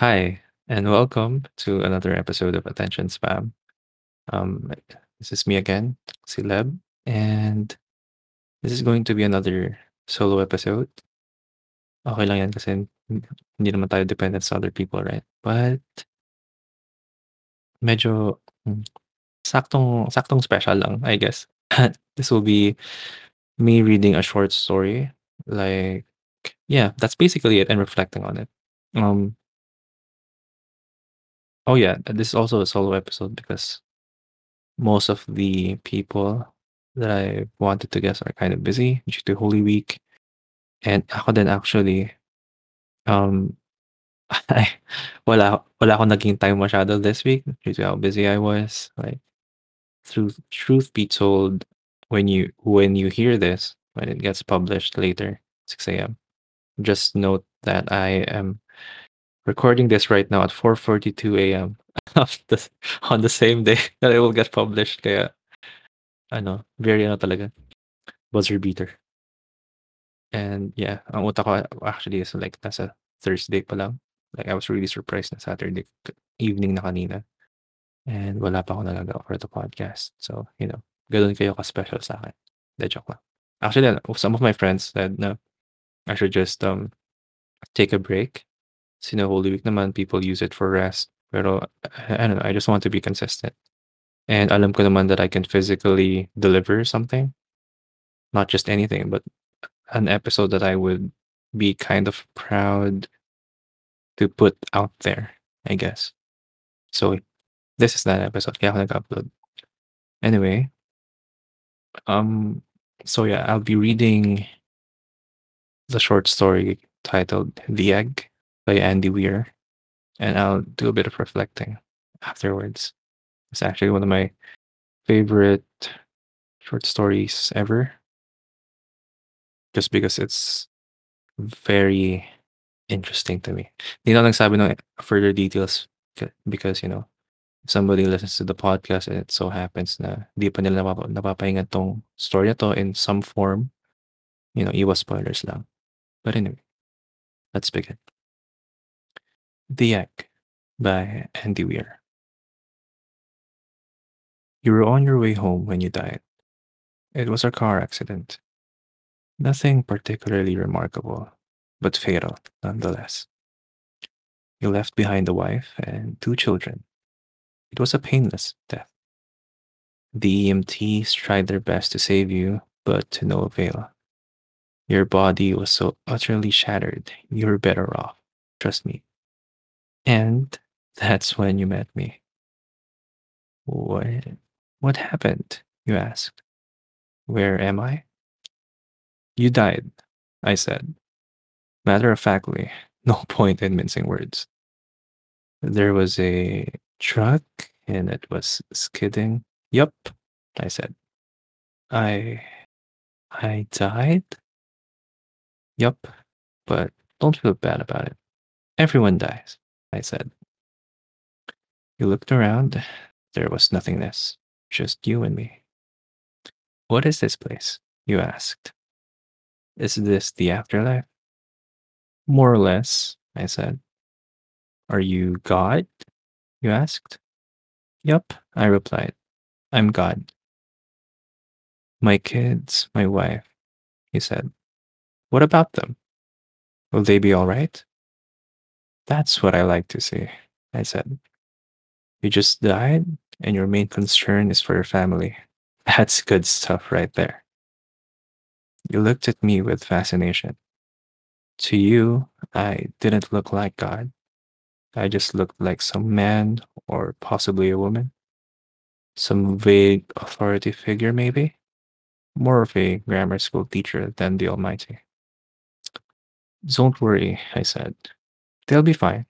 Hi, and welcome to another episode of Attention Spam. Um, this is me again, si Leb, and this is going to be another solo episode. Okay lang yan kasi hindi naman tayo dependent sa other people, right? But medyo hmm, saktong saktong special lang, I guess. this will be me reading a short story. Like, yeah, that's basically it, and reflecting on it. Um, oh yeah, this is also a solo episode because most of the people that I wanted to guess are kind of busy due to Holy Week. And ako din actually, um, I, wala, wala akong naging time masyado this week due to how busy I was. Like, truth, truth be told, when you when you hear this, when it gets published later, 6 a.m., just note that I am recording this right now at 4:42 a.m. on the same day that it will get published. Kaya, ano, very ano talaga, buzzer beater. And yeah, ang utak ko actually is like nasa Thursday pa lang. Like I was really surprised na Saturday evening na kanina. And wala pa ako nagagawa for the podcast. So, you know, ganun kayo ka-special sa akin. De joke lang. Actually, ano, some of my friends said na I should just um take a break. Sino Holy Week naman, people use it for rest. Pero I, I don't know, I just want to be consistent. And alam ko naman that I can physically deliver something. Not just anything, but an episode that I would be kind of proud to put out there, I guess. So this is that episode. Kaya ako nag-upload. Anyway, um, so yeah, I'll be reading the short story titled The Egg by Andy Weir, and I'll do a bit of reflecting afterwards. It's actually one of my favorite short stories ever just because it's very interesting to me. Hindi na nagsabi ng further details because, you know, somebody listens to the podcast and it so happens na di pa nila napap napapahingan tong story na to in some form, you know, iwas spoilers lang. But anyway, let's begin. The Egg by Andy Weir. You were on your way home when you died. It was a car accident. Nothing particularly remarkable, but fatal nonetheless. You left behind a wife and two children. It was a painless death. The EMTs tried their best to save you, but to no avail. Your body was so utterly shattered, you were better off, trust me. And that's when you met me. What, what happened? You asked. Where am I? You died, I said. Matter of factly, no point in mincing words. There was a truck and it was skidding. Yup, I said. I. I died? Yup, but don't feel bad about it. Everyone dies, I said. You looked around. There was nothingness, just you and me. What is this place? You asked. Is this the afterlife? More or less, I said. Are you God? You asked. Yup, I replied. I'm God. My kids, my wife, he said. What about them? Will they be all right? That's what I like to see, I said. You just died, and your main concern is for your family. That's good stuff right there. You looked at me with fascination. To you, I didn't look like God. I just looked like some man or possibly a woman. Some vague authority figure, maybe? More of a grammar school teacher than the Almighty. Don't worry, I said. They'll be fine.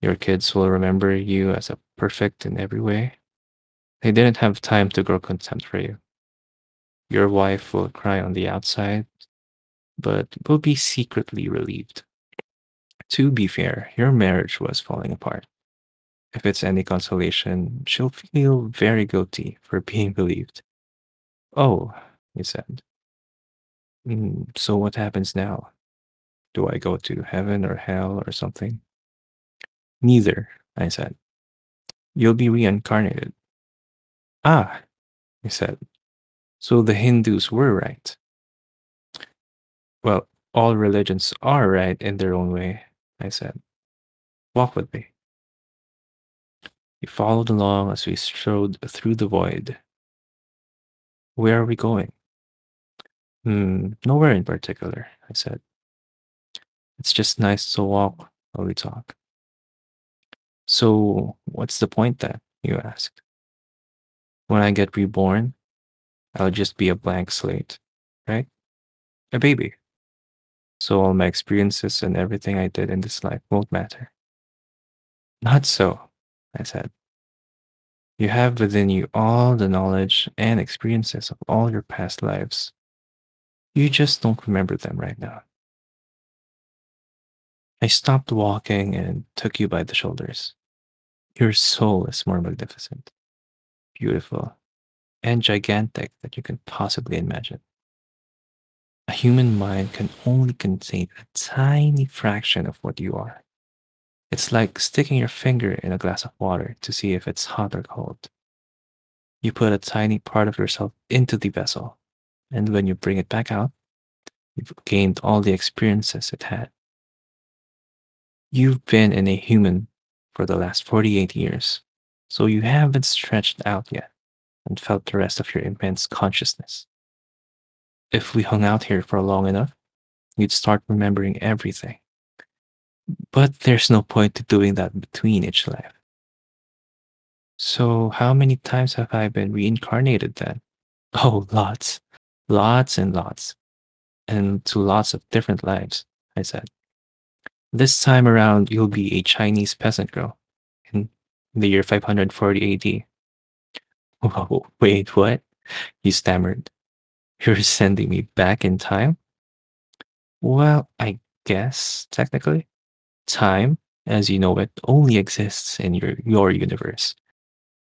Your kids will remember you as a perfect in every way. They didn't have time to grow contempt for you. Your wife will cry on the outside, but will be secretly relieved. To be fair, your marriage was falling apart. If it's any consolation, she'll feel very guilty for being believed. Oh, he said. "Mm, so what happens now? Do I go to heaven or hell or something? Neither, I said. You'll be reincarnated. Ah, he said. So the Hindus were right. Well, all religions are right in their own way, I said. Walk with me. He followed along as we strode through the void. Where are we going? Hmm, nowhere in particular, I said. It's just nice to walk while we talk. So, what's the point then? You asked. When I get reborn, I'll just be a blank slate, right? A baby. So, all my experiences and everything I did in this life won't matter. Not so, I said. You have within you all the knowledge and experiences of all your past lives. You just don't remember them right now. I stopped walking and took you by the shoulders. Your soul is more magnificent, beautiful, and gigantic than you can possibly imagine. A human mind can only contain a tiny fraction of what you are. It's like sticking your finger in a glass of water to see if it's hot or cold. You put a tiny part of yourself into the vessel, and when you bring it back out, you've gained all the experiences it had. You've been in a human for the last 48 years, so you haven't stretched out yet and felt the rest of your immense consciousness. If we hung out here for long enough, you'd start remembering everything. But there's no point to doing that between each life. So, how many times have I been reincarnated then? Oh, lots. Lots and lots. And to lots of different lives, I said. This time around, you'll be a Chinese peasant girl in the year 540 AD. Whoa, wait, what? He stammered. You're sending me back in time? Well, I guess, technically. Time, as you know it, only exists in your, your universe.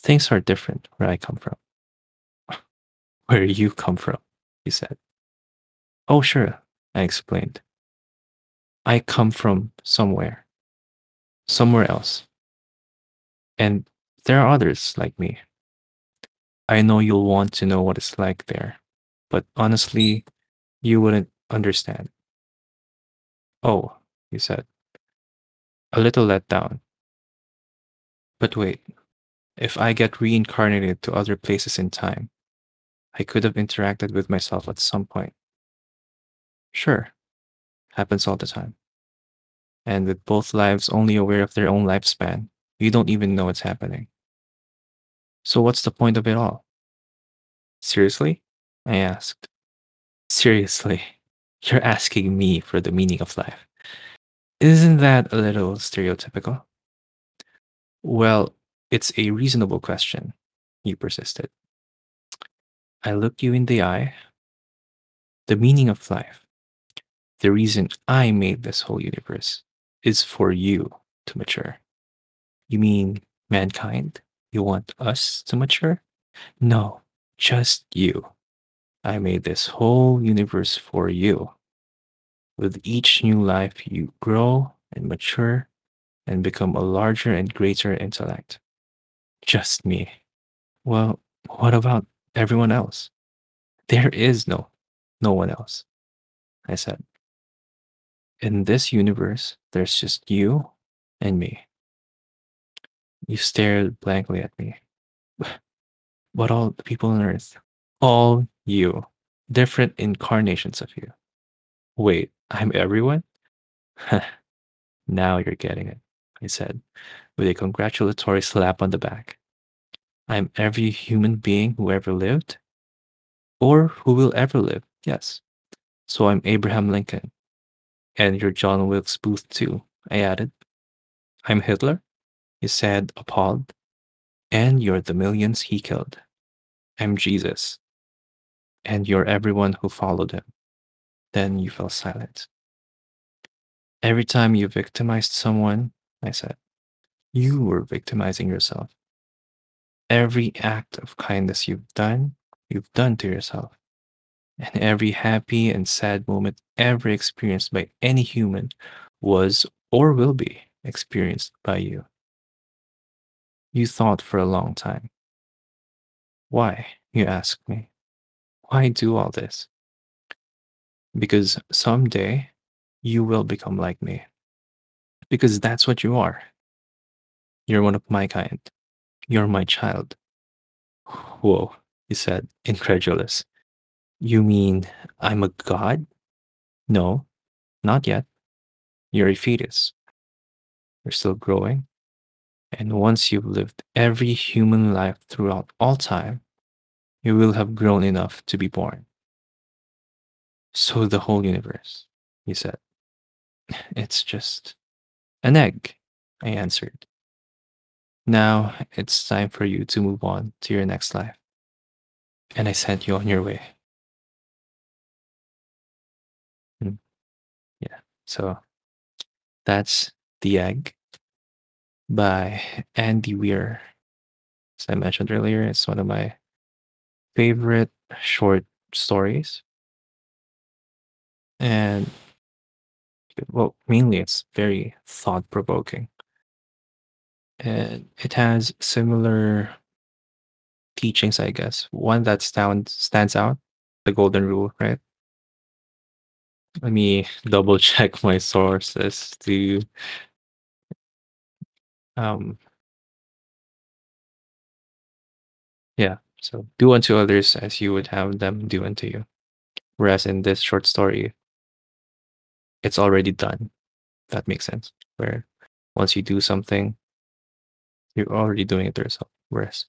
Things are different where I come from. Where you come from, he said. Oh, sure, I explained. I come from somewhere, somewhere else. And there are others like me. I know you'll want to know what it's like there, but honestly, you wouldn't understand. Oh, he said, a little let down. But wait, if I get reincarnated to other places in time, I could have interacted with myself at some point. Sure, happens all the time. And with both lives only aware of their own lifespan, you don't even know it's happening. So, what's the point of it all? Seriously? I asked. Seriously, you're asking me for the meaning of life. Isn't that a little stereotypical? Well, it's a reasonable question, you persisted. I looked you in the eye. The meaning of life, the reason I made this whole universe, is for you to mature. You mean mankind? You want us to mature? No, just you. I made this whole universe for you. With each new life, you grow and mature and become a larger and greater intellect. Just me. Well, what about everyone else? There is no no one else, I said. In this universe, there's just you and me. You stared blankly at me. What all the people on earth? All you. Different incarnations of you. Wait, I'm everyone? now you're getting it, I said, with a congratulatory slap on the back. I'm every human being who ever lived, or who will ever live, yes. So I'm Abraham Lincoln. And you're John Wilkes Booth, too, I added. I'm Hitler, he said, appalled. And you're the millions he killed. I'm Jesus. And you're everyone who followed him. Then you fell silent. Every time you victimized someone, I said, you were victimizing yourself. Every act of kindness you've done, you've done to yourself. And every happy and sad moment ever experienced by any human was or will be experienced by you. You thought for a long time. Why? You ask me. Why do all this? Because someday you will become like me. Because that's what you are. You're one of my kind. You're my child. Whoa, he said, incredulous. You mean I'm a god? No, not yet. You're a fetus. You're still growing. And once you've lived every human life throughout all time, you will have grown enough to be born. So the whole universe, he said. It's just an egg, I answered. Now it's time for you to move on to your next life. And I sent you on your way. So that's The Egg by Andy Weir. As I mentioned earlier, it's one of my favorite short stories. And well, mainly it's very thought provoking. And it has similar teachings, I guess. One that stands stands out, the golden rule, right? Let me double check my sources to um yeah. So do unto others as you would have them do unto you. Whereas in this short story, it's already done. That makes sense. Where once you do something, you're already doing it to yourself. Whereas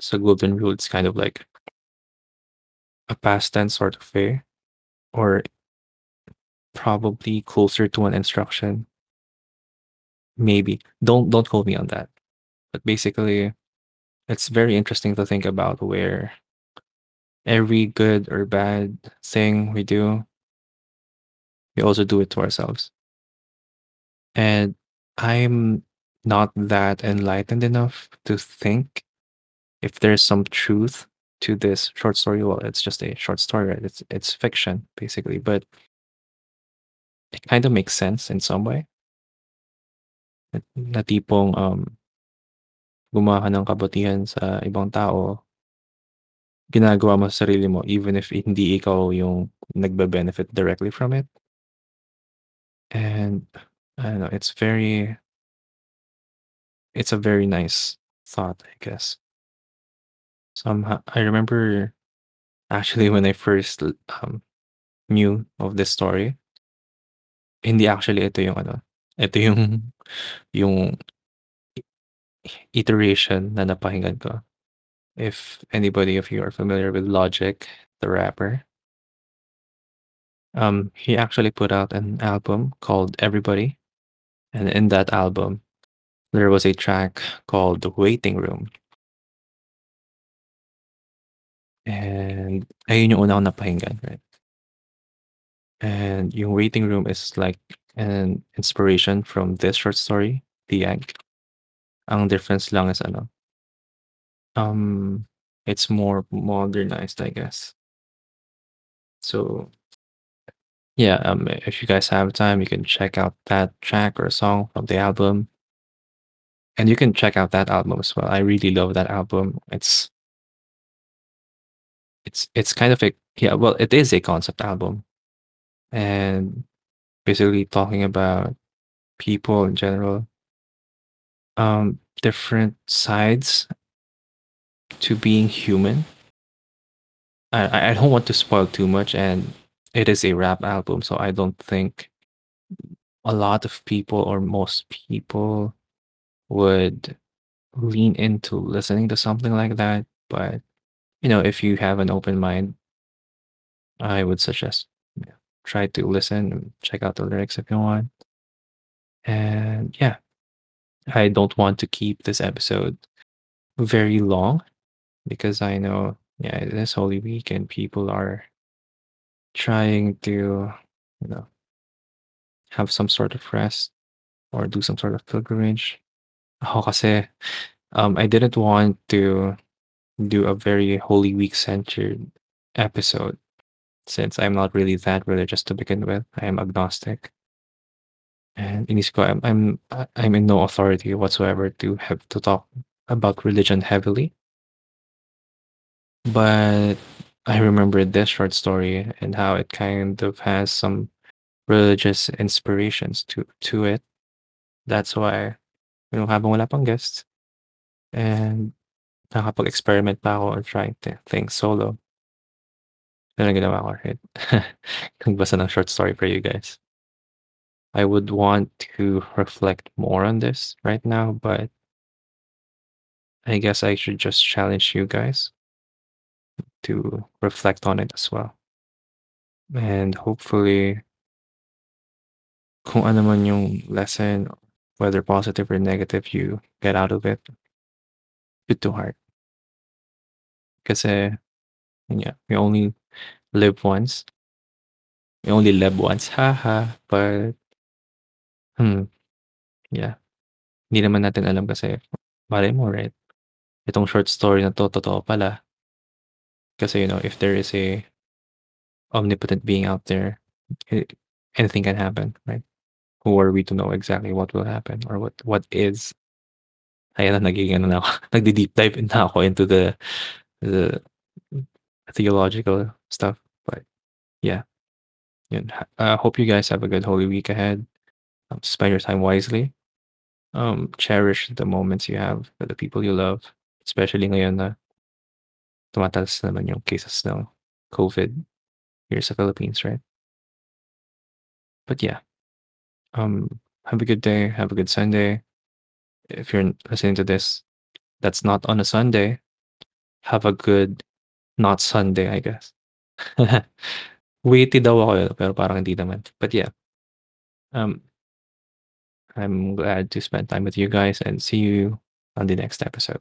so golden rule, it's kind of like a past tense sort of way, or probably closer to an instruction. Maybe. Don't don't quote me on that. But basically, it's very interesting to think about where every good or bad thing we do, we also do it to ourselves. And I'm not that enlightened enough to think if there's some truth to this short story. Well, it's just a short story, right? It's it's fiction basically, but it kind of makes sense in some way. Na, tipong um gumawa ka ng kabutihan sa ibang tao, ginagawa mo sa sarili mo even if hindi ikaw yung nagbe-benefit directly from it. And I don't know, it's very it's a very nice thought, I guess. Somehow I remember actually when I first um knew of this story, hindi actually ito yung ano, ito yung yung iteration na napakinggan ko. If anybody of you are familiar with Logic, the rapper, um, he actually put out an album called Everybody, and in that album, there was a track called The Waiting Room. And ayun yung una kong napakinggan, right? And yung Waiting Room is like an inspiration from this short story, The Egg. Ang difference lang is ano, um, it's more modernized, I guess. So yeah, um, if you guys have time, you can check out that track or song from the album. And you can check out that album as well. I really love that album. It's it's it's kind of a yeah, well, it is a concept album. And basically talking about people in general. Um, different sides to being human. I I don't want to spoil too much, and it is a rap album, so I don't think a lot of people or most people would lean into listening to something like that. But you know, if you have an open mind, I would suggest try to listen, and check out the lyrics if you want. And yeah, I don't want to keep this episode very long because I know, yeah, it is Holy Week and people are trying to, you know, have some sort of rest or do some sort of pilgrimage. Kasi, um, I didn't want to do a very Holy Week centered episode since I'm not really that religious to begin with. I am agnostic. And inisip ko I'm I'm I I'm in no authority whatsoever to have to talk about religion heavily. But I remember this short story and how it kind of has some religious inspirations to to it. That's why, you know, habang wala pang guests and nakakapag-experiment pa ako on trying th things solo. Yun ang ginawa ko, right? Nagbasa ng short story for you guys. I would want to reflect more on this right now, but I guess I should just challenge you guys to reflect on it as well. And hopefully kung ano man yung lesson, whether positive or negative, you get out of it put to heart. Kasi yun nga, we only live once. We only live once, haha, but hmm, yeah. Hindi naman natin alam kasi malay mo, right? Itong short story na 'to totoo pala. Kasi, you know, if there is a omnipotent being out there, eh, anything can happen, right? Who are we to know exactly what will happen or what what is? Ayan na nagiging ano na ako, nagde-deep dive na ako into the the theological stuff, yeah. Uh, hope you guys have a good Holy Week ahead. Um, spend your time wisely. Um, cherish the moments you have with the people you love, especially ngayon na tumataas naman yung cases ng COVID here sa Philippines, right? But yeah. Um, have a good day, have a good Sunday. If you're listening to this, that's not on a Sunday. Have a good not Sunday, I guess. Witty daw ako, eh, pero parang hindi naman. But yeah. Um I'm glad to spend time with you guys and see you on the next episode.